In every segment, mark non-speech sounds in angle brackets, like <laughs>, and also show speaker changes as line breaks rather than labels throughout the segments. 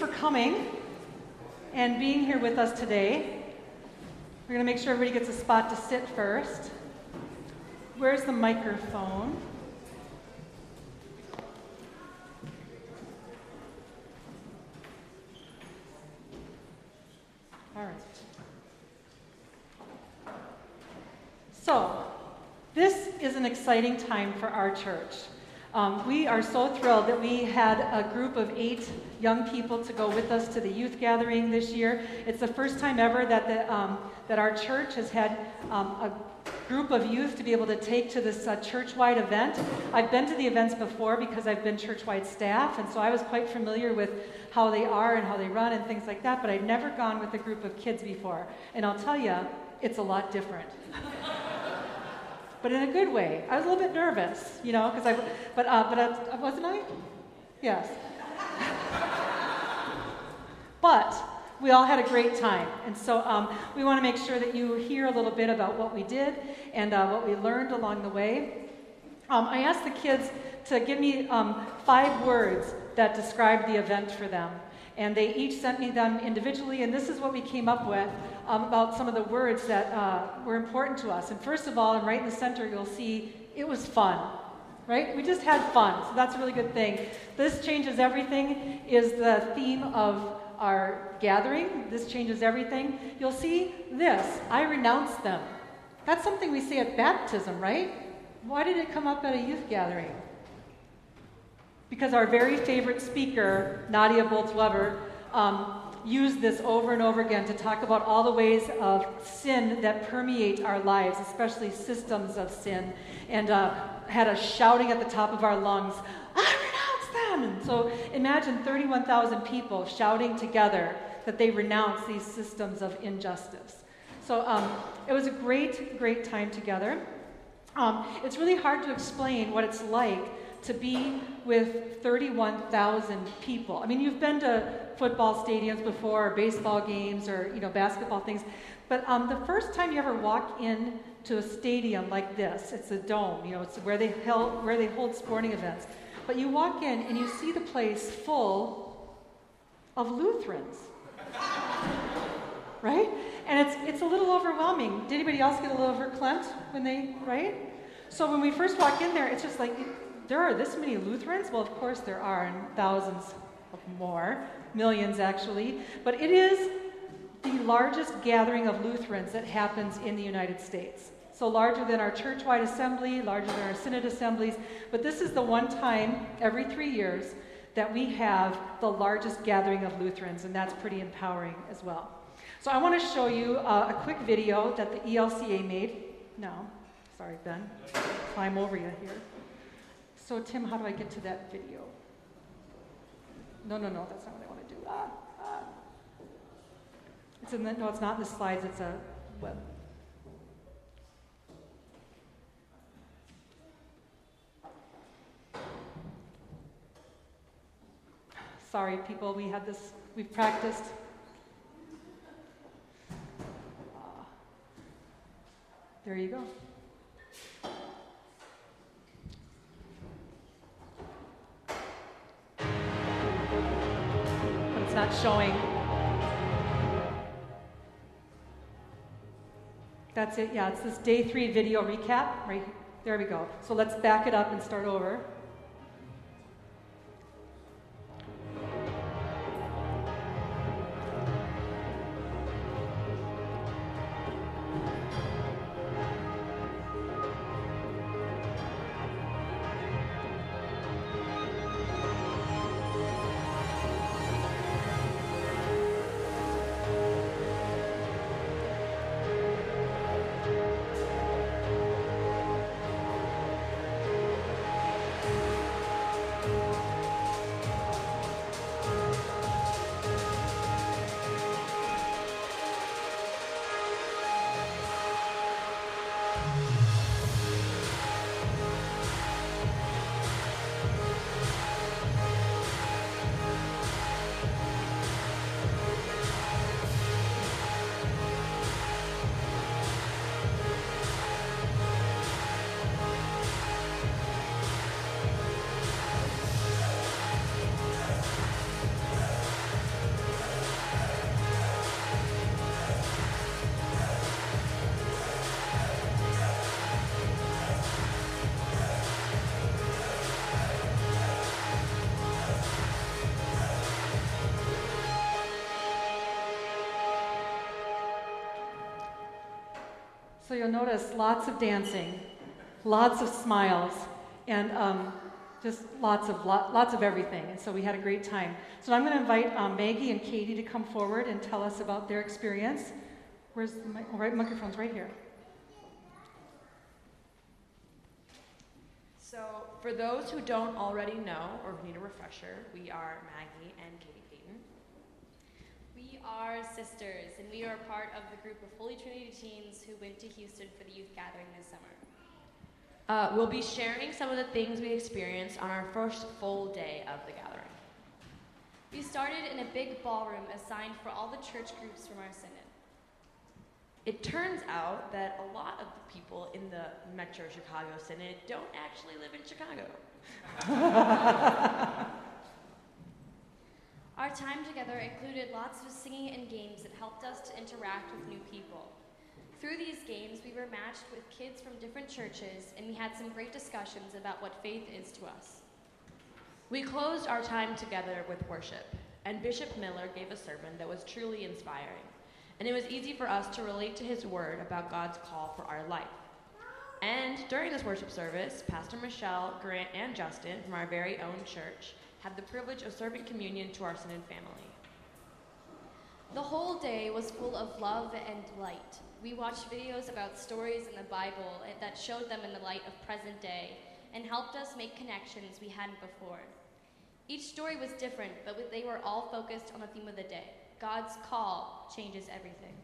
for coming and being here with us today. We're going to make sure everybody gets a spot to sit first. Where's the microphone? All right. So, this is an exciting time for our church. Um, we are so thrilled that we had a group of eight young people to go with us to the youth gathering this year. It's the first time ever that, the, um, that our church has had um, a group of youth to be able to take to this uh, church-wide event. I've been to the events before because I've been church-wide staff, and so I was quite familiar with how they are and how they run and things like that, but I'd never gone with a group of kids before. And I'll tell you, it's a lot different but in a good way. I was a little bit nervous, you know, because I, but, uh, but I, wasn't I? Yes. <laughs> but we all had a great time. And so um, we want to make sure that you hear a little bit about what we did and uh, what we learned along the way. Um, I asked the kids to give me um, five words that describe the event for them. And they each sent me them individually, and this is what we came up with um, about some of the words that uh, were important to us. And first of all, and right in the center, you'll see it was fun, right? We just had fun, so that's a really good thing. This changes everything is the theme of our gathering. This changes everything. You'll see this I renounce them. That's something we say at baptism, right? Why did it come up at a youth gathering? Because our very favorite speaker, Nadia Bolz-Weber, um, used this over and over again to talk about all the ways of sin that permeate our lives, especially systems of sin, and uh, had us shouting at the top of our lungs, I renounce them! And so imagine 31,000 people shouting together that they renounce these systems of injustice. So um, it was a great, great time together. Um, it's really hard to explain what it's like to be with 31,000 people. I mean, you've been to football stadiums before, or baseball games, or you know, basketball things, but um, the first time you ever walk in to a stadium like this, it's a dome. You know, it's where they held, where they hold sporting events. But you walk in and you see the place full of Lutherans. right? And it's, it's a little overwhelming. Did anybody else get a little verklempt when they, right? So when we first walk in there, it's just like, there are this many Lutherans? Well, of course there are, and thousands more, millions actually. But it is the largest gathering of Lutherans that happens in the United States. So larger than our church-wide assembly, larger than our synod assemblies. But this is the one time every three years that we have the largest gathering of Lutherans, and that's pretty empowering as well. So I want to show you uh, a quick video that the ELCA made. No, sorry, Ben. Climb over you here. So, Tim, how do I get to that video? No, no, no, that's not what I want to do. Ah, ah. It's in the, no, it's not in the slides, it's a web. Sorry, people, we had this, we've practiced. Ah. There you go. Not showing. That's it, yeah, it's this day three video recap. Right there we go. So let's back it up and start over. So you'll notice lots of dancing, lots of smiles, and um, just lots of lots of everything. And so we had a great time. So I'm going to invite um, Maggie and Katie to come forward and tell us about their experience. Where's the mic- oh, right microphone's right here.
So, for those who don't already know or need a refresher, we are Maggie and Katie
are sisters, and we are part of the group of Holy Trinity teens who went to Houston for the youth gathering this summer.
Uh, we'll be sharing some of the things we experienced on our first full day of the gathering.
We started in a big ballroom assigned for all the church groups from our synod.
It turns out that a lot of the people in the Metro Chicago Synod don't actually live in Chicago. <laughs>
Our time together included lots of singing and games that helped us to interact with new people. Through these games, we were matched with kids from different churches, and we had some great discussions about what faith is to us.
We closed our time together with worship, and Bishop Miller gave a sermon that was truly inspiring and it was easy for us to relate to his word about God's call for our life. And during this worship service, Pastor Michelle, Grant, and Justin from our very own church had the privilege of serving communion to our Synod family.
The whole day was full of love and light. We watched videos about stories in the Bible that showed them in the light of present day and helped us make connections we hadn't before. Each story was different, but they were all focused on the theme of the day God's call changes everything.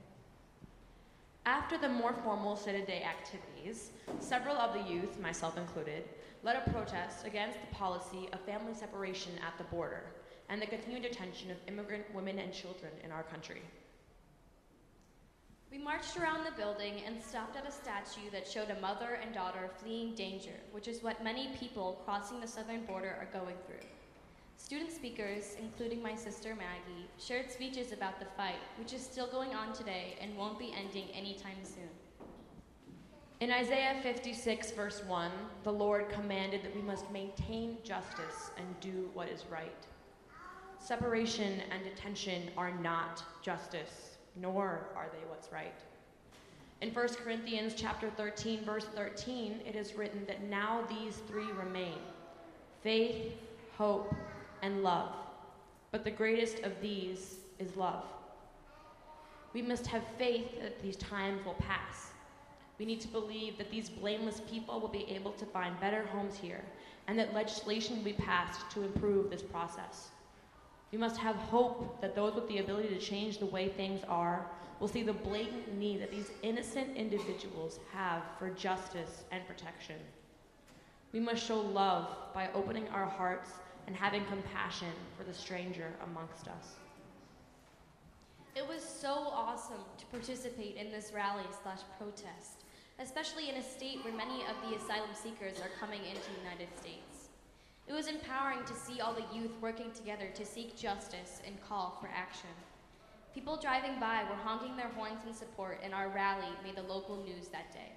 After the more formal Synod Day activities, several of the youth, myself included, led a protest against the policy of family separation at the border and the continued detention of immigrant women and children in our country.
We marched around the building and stopped at a statue that showed a mother and daughter fleeing danger, which is what many people crossing the southern border are going through. Student speakers, including my sister Maggie, shared speeches about the fight, which is still going on today and won't be ending anytime soon.
In Isaiah 56, verse 1, the Lord commanded that we must maintain justice and do what is right. Separation and detention are not justice, nor are they what's right. In 1 Corinthians chapter 13, verse 13, it is written that now these three remain faith, hope, and love. But the greatest of these is love. We must have faith that these times will pass. We need to believe that these blameless people will be able to find better homes here and that legislation will be passed to improve this process. We must have hope that those with the ability to change the way things are will see the blatant need that these innocent individuals have for justice and protection. We must show love by opening our hearts and having compassion for the stranger amongst us.
It was so awesome to participate in this rally slash protest, especially in a state where many of the asylum seekers are coming into the United States. It was empowering to see all the youth working together to seek justice and call for action. People driving by were honking their horns in support, and our rally made the local news that day.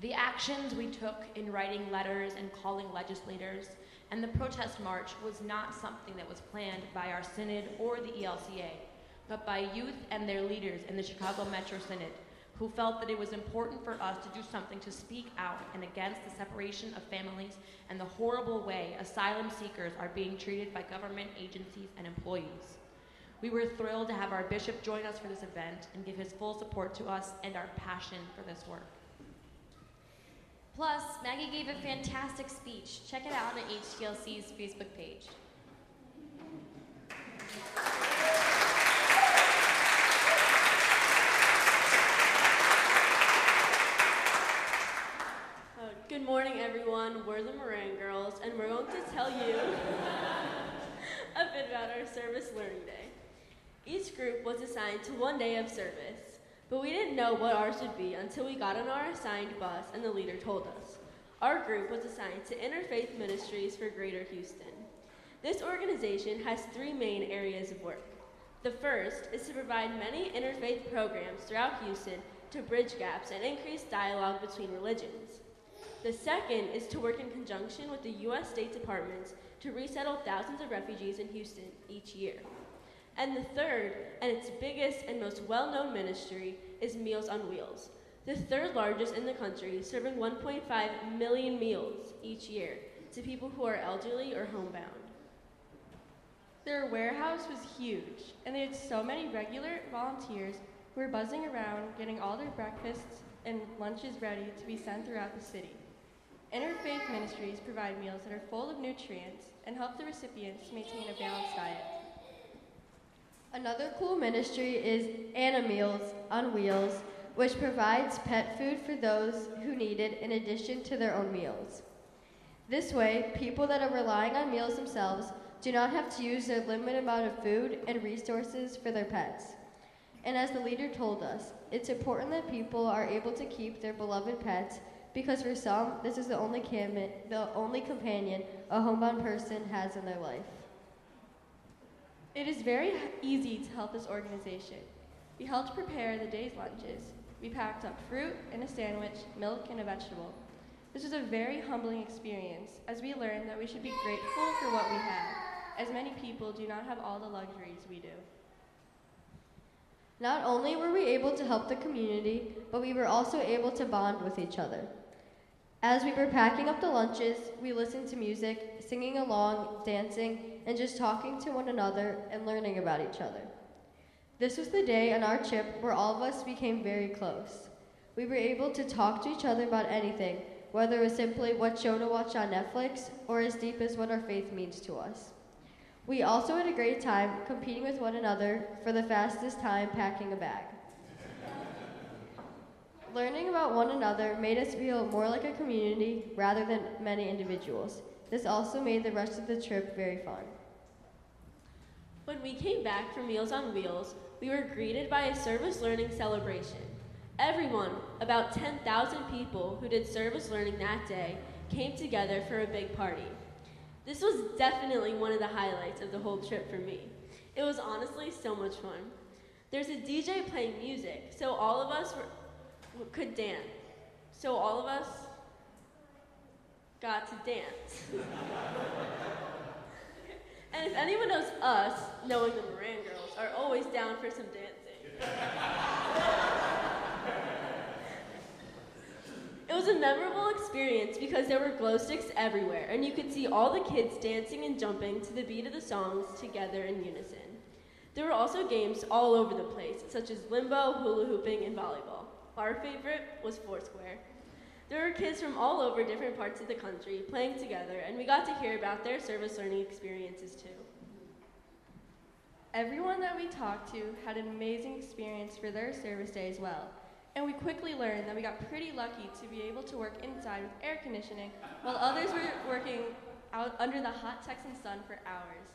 The actions we took in writing letters and calling legislators and the protest march was not something that was planned by our synod or the ELCA, but by youth and their leaders in the Chicago Metro Synod who felt that it was important for us to do something to speak out and against the separation of families and the horrible way asylum seekers are being treated by government agencies and employees. We were thrilled to have our bishop join us for this event and give his full support to us and our passion for this work.
Plus, Maggie gave a fantastic speech. Check it out on the HTLC's Facebook page.
Uh, good morning, everyone. We're the Moran Girls, and we're going to tell you <laughs> a bit about our service learning day. Each group was assigned to one day of service. But we didn't know what ours would be until we got on our assigned bus and the leader told us. Our group was assigned to Interfaith Ministries for Greater Houston. This organization has three main areas of work. The first is to provide many interfaith programs throughout Houston to bridge gaps and increase dialogue between religions. The second is to work in conjunction with the U.S. State Department to resettle thousands of refugees in Houston each year. And the third, and its biggest and most well known ministry, is Meals on Wheels, the third largest in the country, serving 1.5 million meals each year to people who are elderly or homebound.
Their warehouse was huge, and they had so many regular volunteers who were buzzing around getting all their breakfasts and lunches ready to be sent throughout the city. Interfaith ministries provide meals that are full of nutrients and help the recipients maintain a balanced diet.
Another cool ministry is Animeals on Wheels, which provides pet food for those who need it in addition to their own meals. This way, people that are relying on meals themselves do not have to use their limited amount of food and resources for their pets. And as the leader told us, it's important that people are able to keep their beloved pets because for some, this is the only, cam- the only companion a homebound person has in their life.
It is very easy to help this organization. We helped prepare the day's lunches. We packed up fruit and a sandwich, milk, and a vegetable. This was a very humbling experience as we learned that we should be grateful for what we have, as many people do not have all the luxuries we do.
Not only were we able to help the community, but we were also able to bond with each other. As we were packing up the lunches, we listened to music, singing along, dancing, and just talking to one another and learning about each other. This was the day on our trip where all of us became very close. We were able to talk to each other about anything, whether it was simply what show to watch on Netflix or as deep as what our faith means to us. We also had a great time competing with one another for the fastest time packing a bag. Learning about one another made us feel more like a community rather than many individuals. This also made the rest of the trip very fun.
When we came back from Meals on Wheels, we were greeted by a service learning celebration. Everyone, about 10,000 people who did service learning that day, came together for a big party. This was definitely one of the highlights of the whole trip for me. It was honestly so much fun. There's a DJ playing music, so all of us were, could dance. So all of us got to dance. <laughs> and if anyone knows us, knowing the Moran girls, are always down for some dancing. <laughs> It was a memorable experience because there were glow sticks everywhere, and you could see all the kids dancing and jumping to the beat of the songs together in unison. There were also games all over the place, such as limbo, hula hooping, and volleyball. Our favorite was Foursquare. There were kids from all over different parts of the country playing together, and we got to hear about their service learning experiences too.
Everyone that we talked to had an amazing experience for their service day as well. And we quickly learned that we got pretty lucky to be able to work inside with air conditioning while others were working out under the hot Texan sun for hours.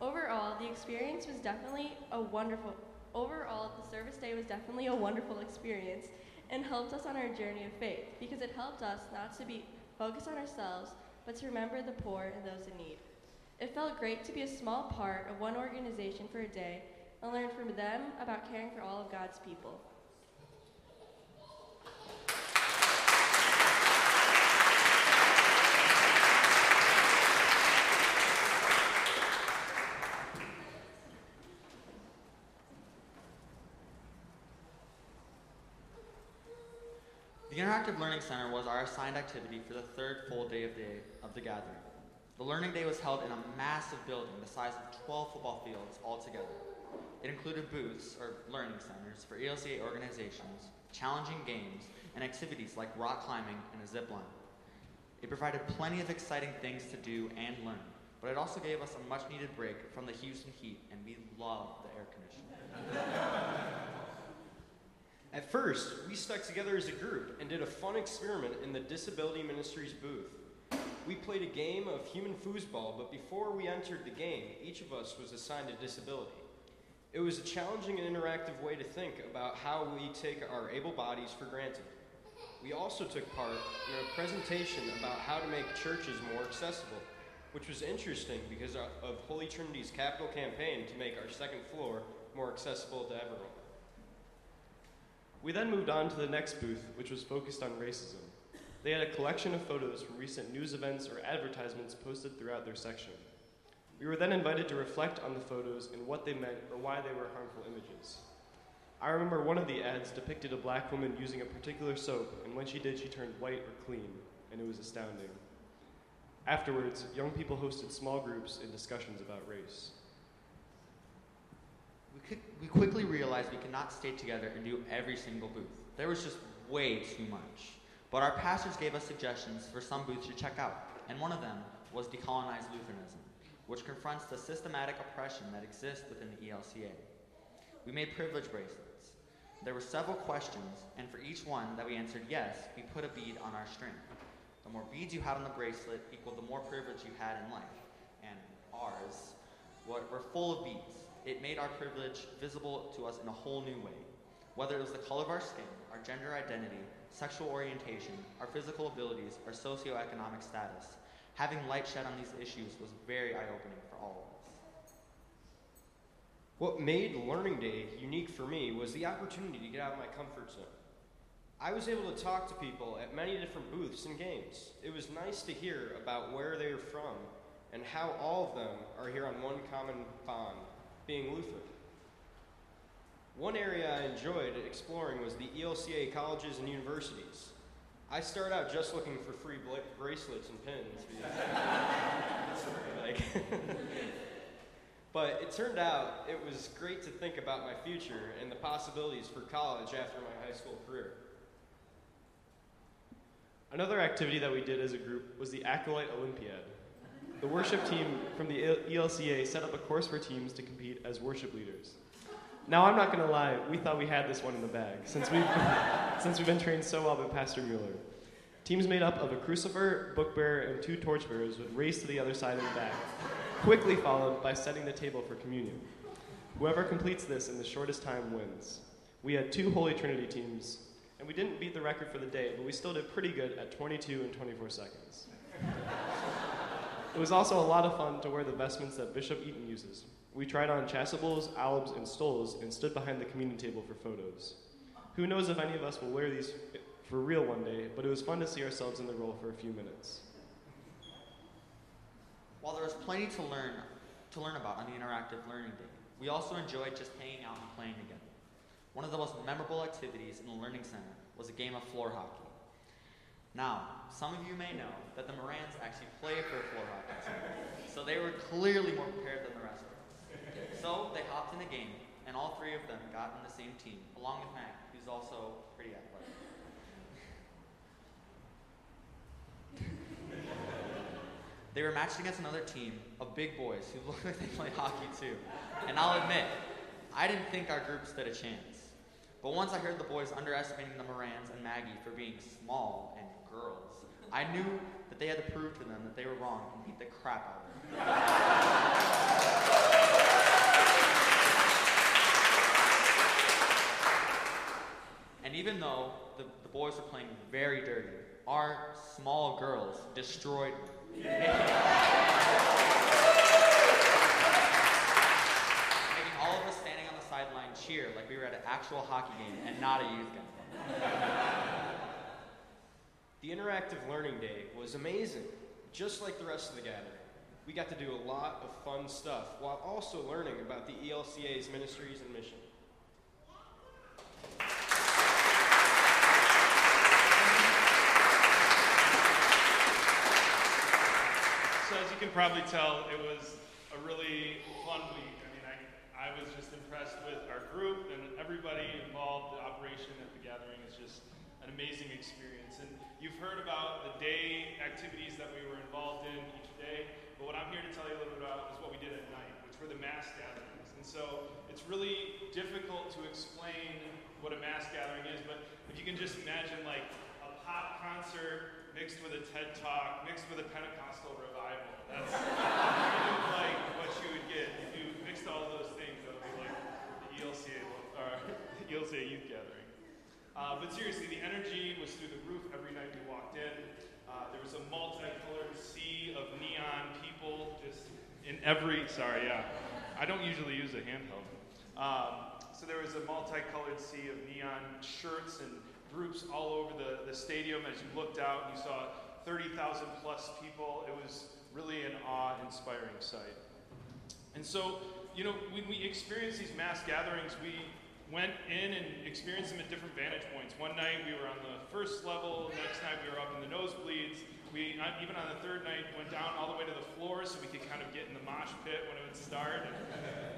Overall, the experience was definitely a wonderful overall the service day was definitely a wonderful experience and helped us on our journey of faith because it helped us not to be focused on ourselves but to remember the poor and those in need. It felt great to be a small part of one organization for a day and learn from them about caring for all of God's people.
The Interactive Learning Center was our assigned activity for the third full day of the, of the gathering. The Learning Day was held in a massive building the size of 12 football fields altogether. It included booths, or learning centers, for ELCA organizations, challenging games, and activities like rock climbing and a zip line. It provided plenty of exciting things to do and learn, but it also gave us a much needed break from the Houston heat, and we loved the air conditioning. <laughs>
At first, we stuck together as a group and did a fun experiment in the Disability Ministries booth. We played a game of human foosball, but before we entered the game, each of us was assigned a disability. It was a challenging and interactive way to think about how we take our able bodies for granted. We also took part in a presentation about how to make churches more accessible, which was interesting because of Holy Trinity's capital campaign to make our second floor more accessible to everyone.
We then moved on to the next booth, which was focused on racism. They had a collection of photos from recent news events or advertisements posted throughout their section. We were then invited to reflect on the photos and what they meant or why they were harmful images. I remember one of the ads depicted a black woman using a particular soap, and when she did, she turned white or clean, and it was astounding. Afterwards, young people hosted small groups in discussions about race.
We, could, we quickly realized we could not stay together and do every single booth. There was just way too much. But our pastors gave us suggestions for some booths to check out, and one of them was Decolonized Lutheranism, which confronts the systematic oppression that exists within the ELCA. We made privilege bracelets. There were several questions, and for each one that we answered yes, we put a bead on our string. The more beads you had on the bracelet equaled the more privilege you had in life. And ours were, were full of beads. It made our privilege visible to us in a whole new way. Whether it was the color of our skin, our gender identity, sexual orientation, our physical abilities, our socioeconomic status, having light shed on these issues was very eye opening for all of us.
What made Learning Day unique for me was the opportunity to get out of my comfort zone. I was able to talk to people at many different booths and games. It was nice to hear about where they are from and how all of them are here on one common bond, being Lutheran. One area I enjoyed exploring was the ELCA colleges and universities. I started out just looking for free bla- bracelets and pins. <laughs> like, <laughs> but it turned out it was great to think about my future and the possibilities for college after my high school career.
Another activity that we did as a group was the Acolyte Olympiad. The worship team from the ELCA set up a course for teams to compete as worship leaders. Now, I'm not going to lie, we thought we had this one in the bag since we've, <laughs> since we've been trained so well by Pastor Mueller. Teams made up of a crucifer, book bearer, and two torchbearers would race to the other side of the bag, quickly followed by setting the table for communion. Whoever completes this in the shortest time wins. We had two Holy Trinity teams, and we didn't beat the record for the day, but we still did pretty good at 22 and 24 seconds. It was also a lot of fun to wear the vestments that Bishop Eaton uses. We tried on chasubles, albs, and stoles and stood behind the communion table for photos. Who knows if any of us will wear these for real one day, but it was fun to see ourselves in the role for a few minutes.
While there was plenty to learn, to learn about on the Interactive Learning Day, we also enjoyed just hanging out and playing together. One of the most memorable activities in the Learning Center was a game of floor hockey. Now, some of you may know that the Morans actually play for a floor hockey team, so they were clearly more prepared than the rest of us. So they hopped in the game, and all three of them got in the same team, along with Mac, who's also pretty athletic. they were matched against another team of big boys who <laughs> looked like they played hockey too. And I'll admit, I didn't think our group stood a chance. But once I heard the boys underestimating the Morans and Maggie for being small and girls, I knew that they had to prove to them that they were wrong and beat the crap out of them. And even though the, the boys were playing very dirty, our small girls destroyed them. Making all of us standing on the sideline cheer like we were at an actual hockey game and not a youth game.
The Interactive Learning Day was amazing, just like the rest of the gathering. We got to do a lot of fun stuff while also learning about the ELCA's ministries and mission.
So as you can probably tell, it was a really fun week. I mean, I, I was just impressed with our group and everybody involved. The operation at the gathering is just an amazing experience. And you've heard about the day activities that we were involved in each day, but what I'm here to tell you a little bit about is what we did at night, which were the mass gatherings. And so it's really difficult to explain what a mass gathering is, but if you can just imagine like a pop concert mixed with a TED talk, mixed with a Pentecostal revival. That's kind <laughs> of like what you would get if you mixed all those things. That would be like the ELCA, or the ELCA youth gathering. Uh, but seriously, the energy was through the roof every night we walked in. Uh, there was a multicolored sea of neon people just in every. Sorry, yeah. I don't usually use a handheld. Um, so there was a multicolored sea of neon shirts and groups all over the, the stadium. As you looked out, you saw 30,000 plus people. It was really an awe inspiring sight. And so, you know, when we experience these mass gatherings, we went in and experienced them at different vantage points. One night we were on the first level, next night we were up in the nosebleeds. We, uh, even on the third night, went down all the way to the floor so we could kind of get in the mosh pit when it would start. And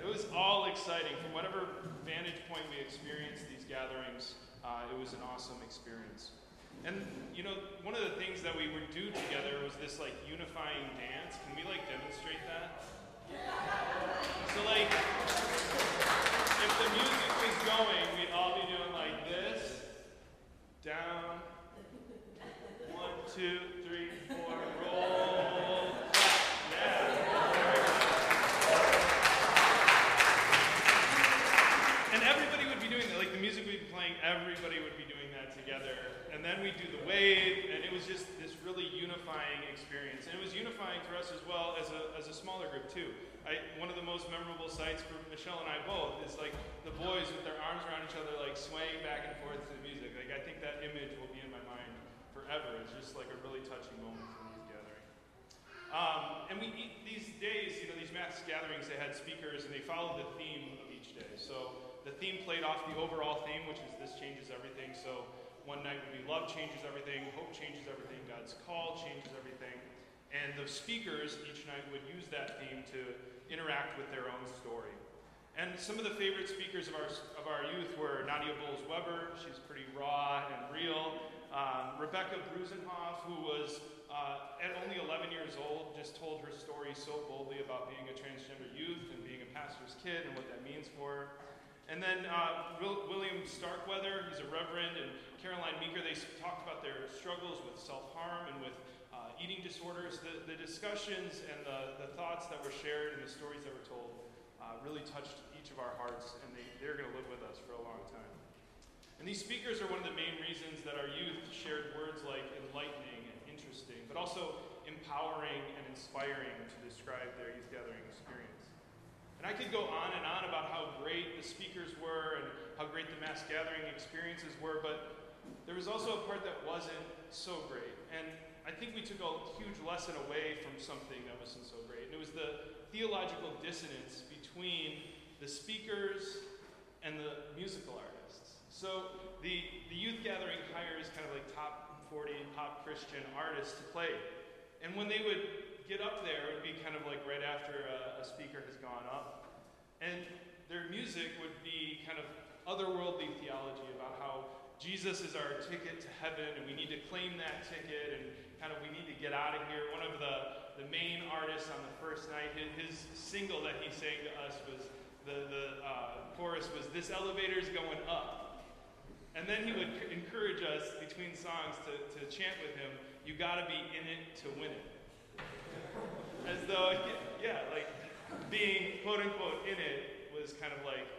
it was all exciting. From whatever vantage point we experienced these gatherings, uh, it was an awesome experience. And you know, one of the things that we would do together was this like unifying dance. Can we like demonstrate that? So like, if the music was going, we'd all be doing like this, down, one, two, three, four, roll, yeah. And everybody would be doing that. Like the music would be playing, everybody would be doing that together. And then we'd do the wave, and it was just this really unifying experience. And it was unifying for us as well as a, as a smaller group, too. I, one of the most memorable sights for Michelle and I both is like the boys with their arms around each other, like swaying back and forth to the music. Like I think that image will be in my mind forever. It's just like a really touching moment from these gatherings. Um, and we these days, you know, these mass gatherings, they had speakers and they followed the theme of each day. So the theme played off the overall theme, which is this changes everything. So one night would be love changes everything, hope changes everything, God's call changes everything. And the speakers each night would use that theme to interact with their own story. And some of the favorite speakers of our, of our youth were Nadia Bolz-Weber, she's pretty raw and real. Um, Rebecca Bruesehoff, who was uh, at only 11 years old, just told her story so boldly about being a transgender youth and being a pastor's kid and what that means for her. And then uh, Will, William Starkweather, he's a reverend, and Caroline Meeker, they talked about their struggles with self harm and with uh, eating disorders. The, the discussions and the, the thoughts that were shared and the stories that were told uh, really touched each of our hearts, and they, they're going to live with us for a long time. And these speakers are one of the main reasons that our youth shared words like enlightening and interesting, but also empowering and inspiring to describe their youth gathering experience. And I could go on and on about how great the speakers were and how great the mass gathering experiences were, but there was also a part that wasn't so great. And I think we took a huge lesson away from something that wasn't so great. And it was the theological dissonance between the speakers and the musical artists. So the, the youth gathering hires kind of like top 40 pop Christian artists to play. And when they would get up there, it would be kind of like right after a, a speaker has gone up. And their music would be kind of otherworldly theology about how Jesus is our ticket to heaven and we need to claim that ticket and kind of we need to get out of here. One of the, the main artist on the first night, his, his single that he sang to us was the, the uh, chorus was, This elevator's going up. And then he would encourage us between songs to, to chant with him, You gotta be in it to win it. As though, <laughs> yeah, like being quote unquote in it was kind of like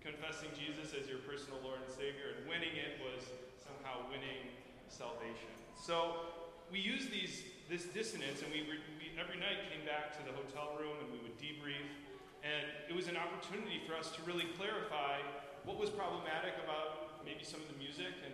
confessing Jesus as your personal Lord and Savior, and winning it was somehow winning salvation. So we use these this dissonance, and we, we every night came back to the hotel room and we would debrief, and it was an opportunity for us to really clarify what was problematic about maybe some of the music and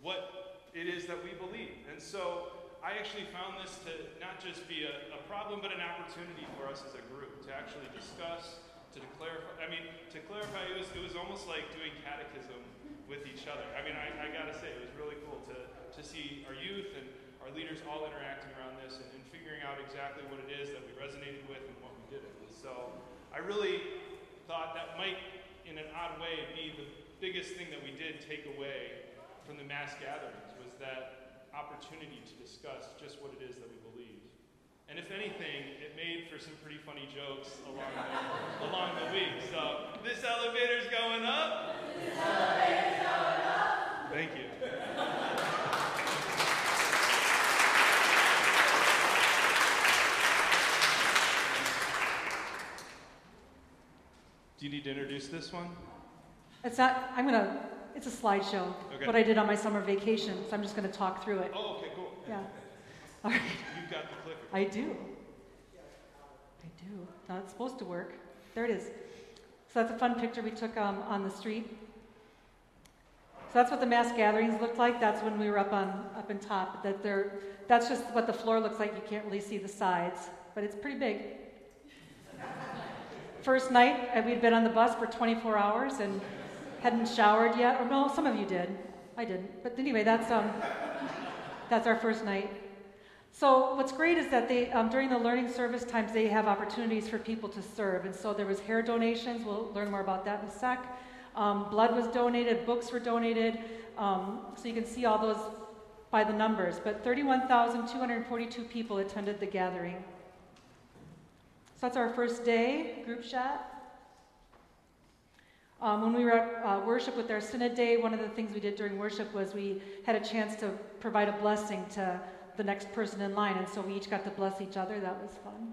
what it is that we believe. And so I actually found this to not just be a, a problem, but an opportunity for us as a group to actually discuss, to clarify. I mean, to clarify, it was, it was almost like doing catechism with each other. I mean, I, I got to say, it was really cool to, to see our youth and our leaders all interacting around this and, and figuring out exactly what it is that we resonated with and what we didn't. So I really thought that might, in an odd way, be the biggest thing that we did take away from the mass gatherings was that opportunity to discuss just what it is that we believe. And if anything, it made for some pretty funny jokes along the, <laughs> along the week. So, this elevator's going up. This elevator's going up. Thank you. Do you need to introduce this one?
It's not, I'm going to, it's a slideshow,
Okay.
what I did on my summer vacation, so I'm just going to talk through it.
Oh, okay, cool.
Yeah. <laughs> All right.
You've got the clicker.
I do. I do. Now it's supposed to work. There it is. So that's a fun picture we took um, on the street. So that's what the mass gatherings looked like. That's when we were up on up in top. That they're, that's just what the floor looks like. You can't really see the sides, but it's pretty big. First night, uh, we'd been on the bus for 24 hours, and hadn't showered yet, or no, some of you did. I didn't. But anyway, that's um, that's our first night. So what's great is that they um, during the learning service times they have opportunities for people to serve, and so there was hair donations. We'll learn more about that in a sec. Um, blood was donated, books were donated, um, so you can see all those by the numbers. But 31,242 people attended the gathering. So that's our first day, group chat. Um, when we were at uh, worship with our Synod Day, one of the things we did during worship was we had a chance to provide a blessing to the next person in line, and so we each got to bless each other. That was fun.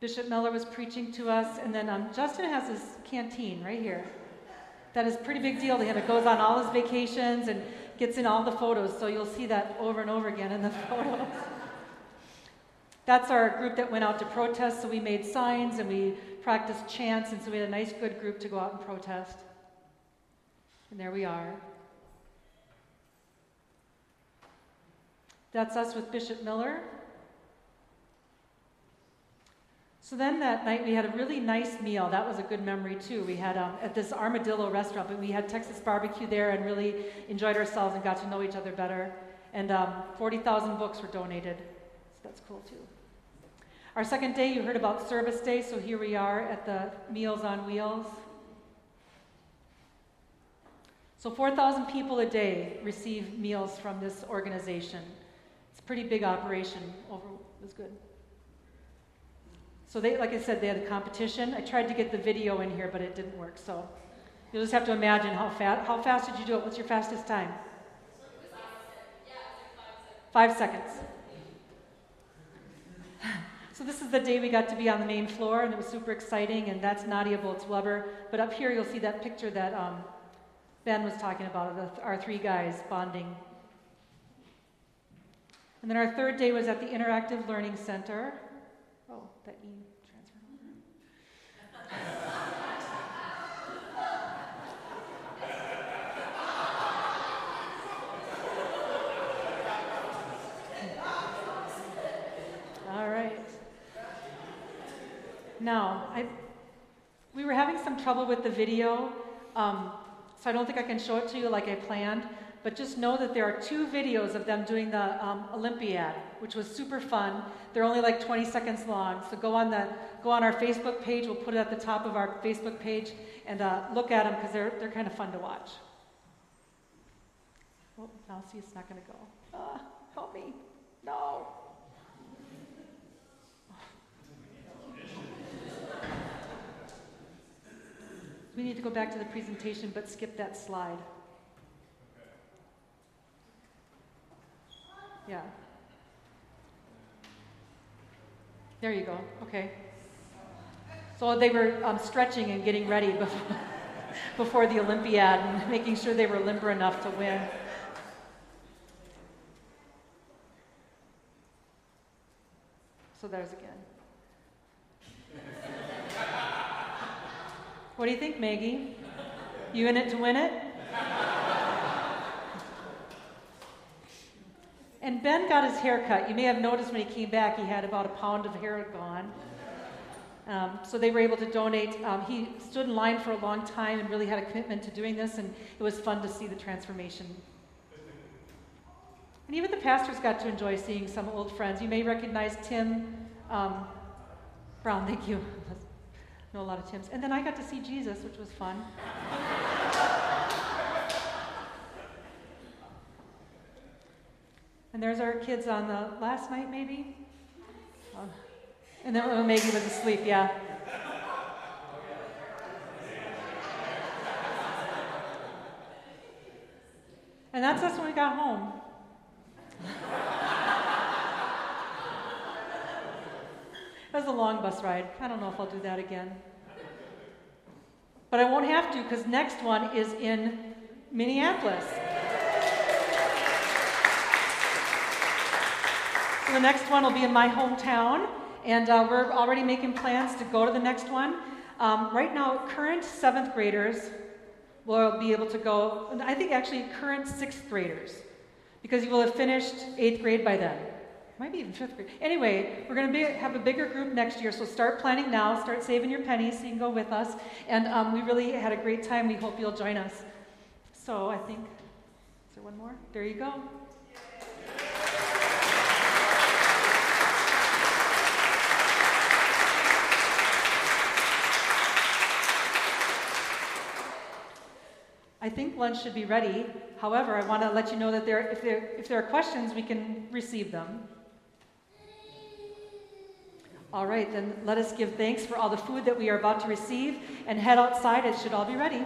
Bishop Miller was preaching to us, and then um, Justin has his canteen right here. That is a pretty big deal to him. It goes on all his vacations and gets in all the photos, so you'll see that over and over again in the <laughs> photos. That's our group that went out to protest, so we made signs and we practiced chants, and so we had a nice, good group to go out and protest. And there we are. That's us with Bishop Miller. So then that night we had a really nice meal. That was a good memory too. We had um, at this Armadillo restaurant, but we had Texas barbecue there and really enjoyed ourselves and got to know each other better. And um, 40,000 books were donated, so that's cool too. Our second day, you heard about Service Day, so here we are at the Meals on Wheels. So 4,000 people a day receive meals from this organization. It's a pretty big operation. Over it was good. So they, like I said, they had a competition. I tried to get the video in here, but it didn't work. So you'll just have to imagine how fast. How fast did you do it? What's your fastest time? Five seconds. <laughs> So this is the day we got to be on the main floor, and it was super exciting. And that's Nadia Bolz-Weber. But up here, you'll see that picture that um, Ben was talking about, our three guys bonding. And then our third day was at the Interactive Learning Center. Oh, that E transferred over. All right. Now, I, we were having some trouble with the video, um, so I don't think I can show it to you like I planned. But just know that there are two videos of them doing the um, Olympiad, which was super fun. They're only like 20 seconds long. So go on the go on our Facebook page. We'll put it at the top of our Facebook page and uh, look at them because they're they're kind of fun to watch. Oh, now see, it's not going to go. Ah, help me! No. We need to go back to the presentation, but skip that slide. Yeah. There you go. Okay. So they were um, stretching and getting ready <laughs> before, before the Olympiad and making sure they were limber enough to win. So there's again. What do you think, Maggie? You in it to win it? And Ben got his hair cut. You may have noticed when he came back, he had about a pound of hair gone. Um, so they were able to donate. Um, he stood in line for a long time and really had a commitment to doing this, and it was fun to see the transformation. And even the pastors got to enjoy seeing some old friends. You may recognize Tim um, Brown, thank you. Know a lot of Tims. And then I got to see Jesus, which was fun. <laughs> and there's our kids on the last night, maybe? Uh, and then oh, Maggie was asleep, yeah. And that's us when we got home. <laughs> That was a long bus ride. I don't know if I'll do that again. But I won't have to because next one is in Minneapolis. So the next one will be in my hometown, and uh, we're already making plans to go to the next one. Um, right now, current seventh graders will be able to go, I think actually current sixth graders, because you will have finished eighth grade by then. Might be even fifth grade. Anyway, we're going to have a bigger group next year, so start planning now. Start saving your pennies so you can go with us. And um, we really had a great time. We hope you'll join us. So I think, is there one more? There you go. I think lunch should be ready. However, I want to let you know that there, if, there, if there are questions, we can receive them. All right, then let us give thanks for all the food that we are about to receive and head outside. It should all be ready.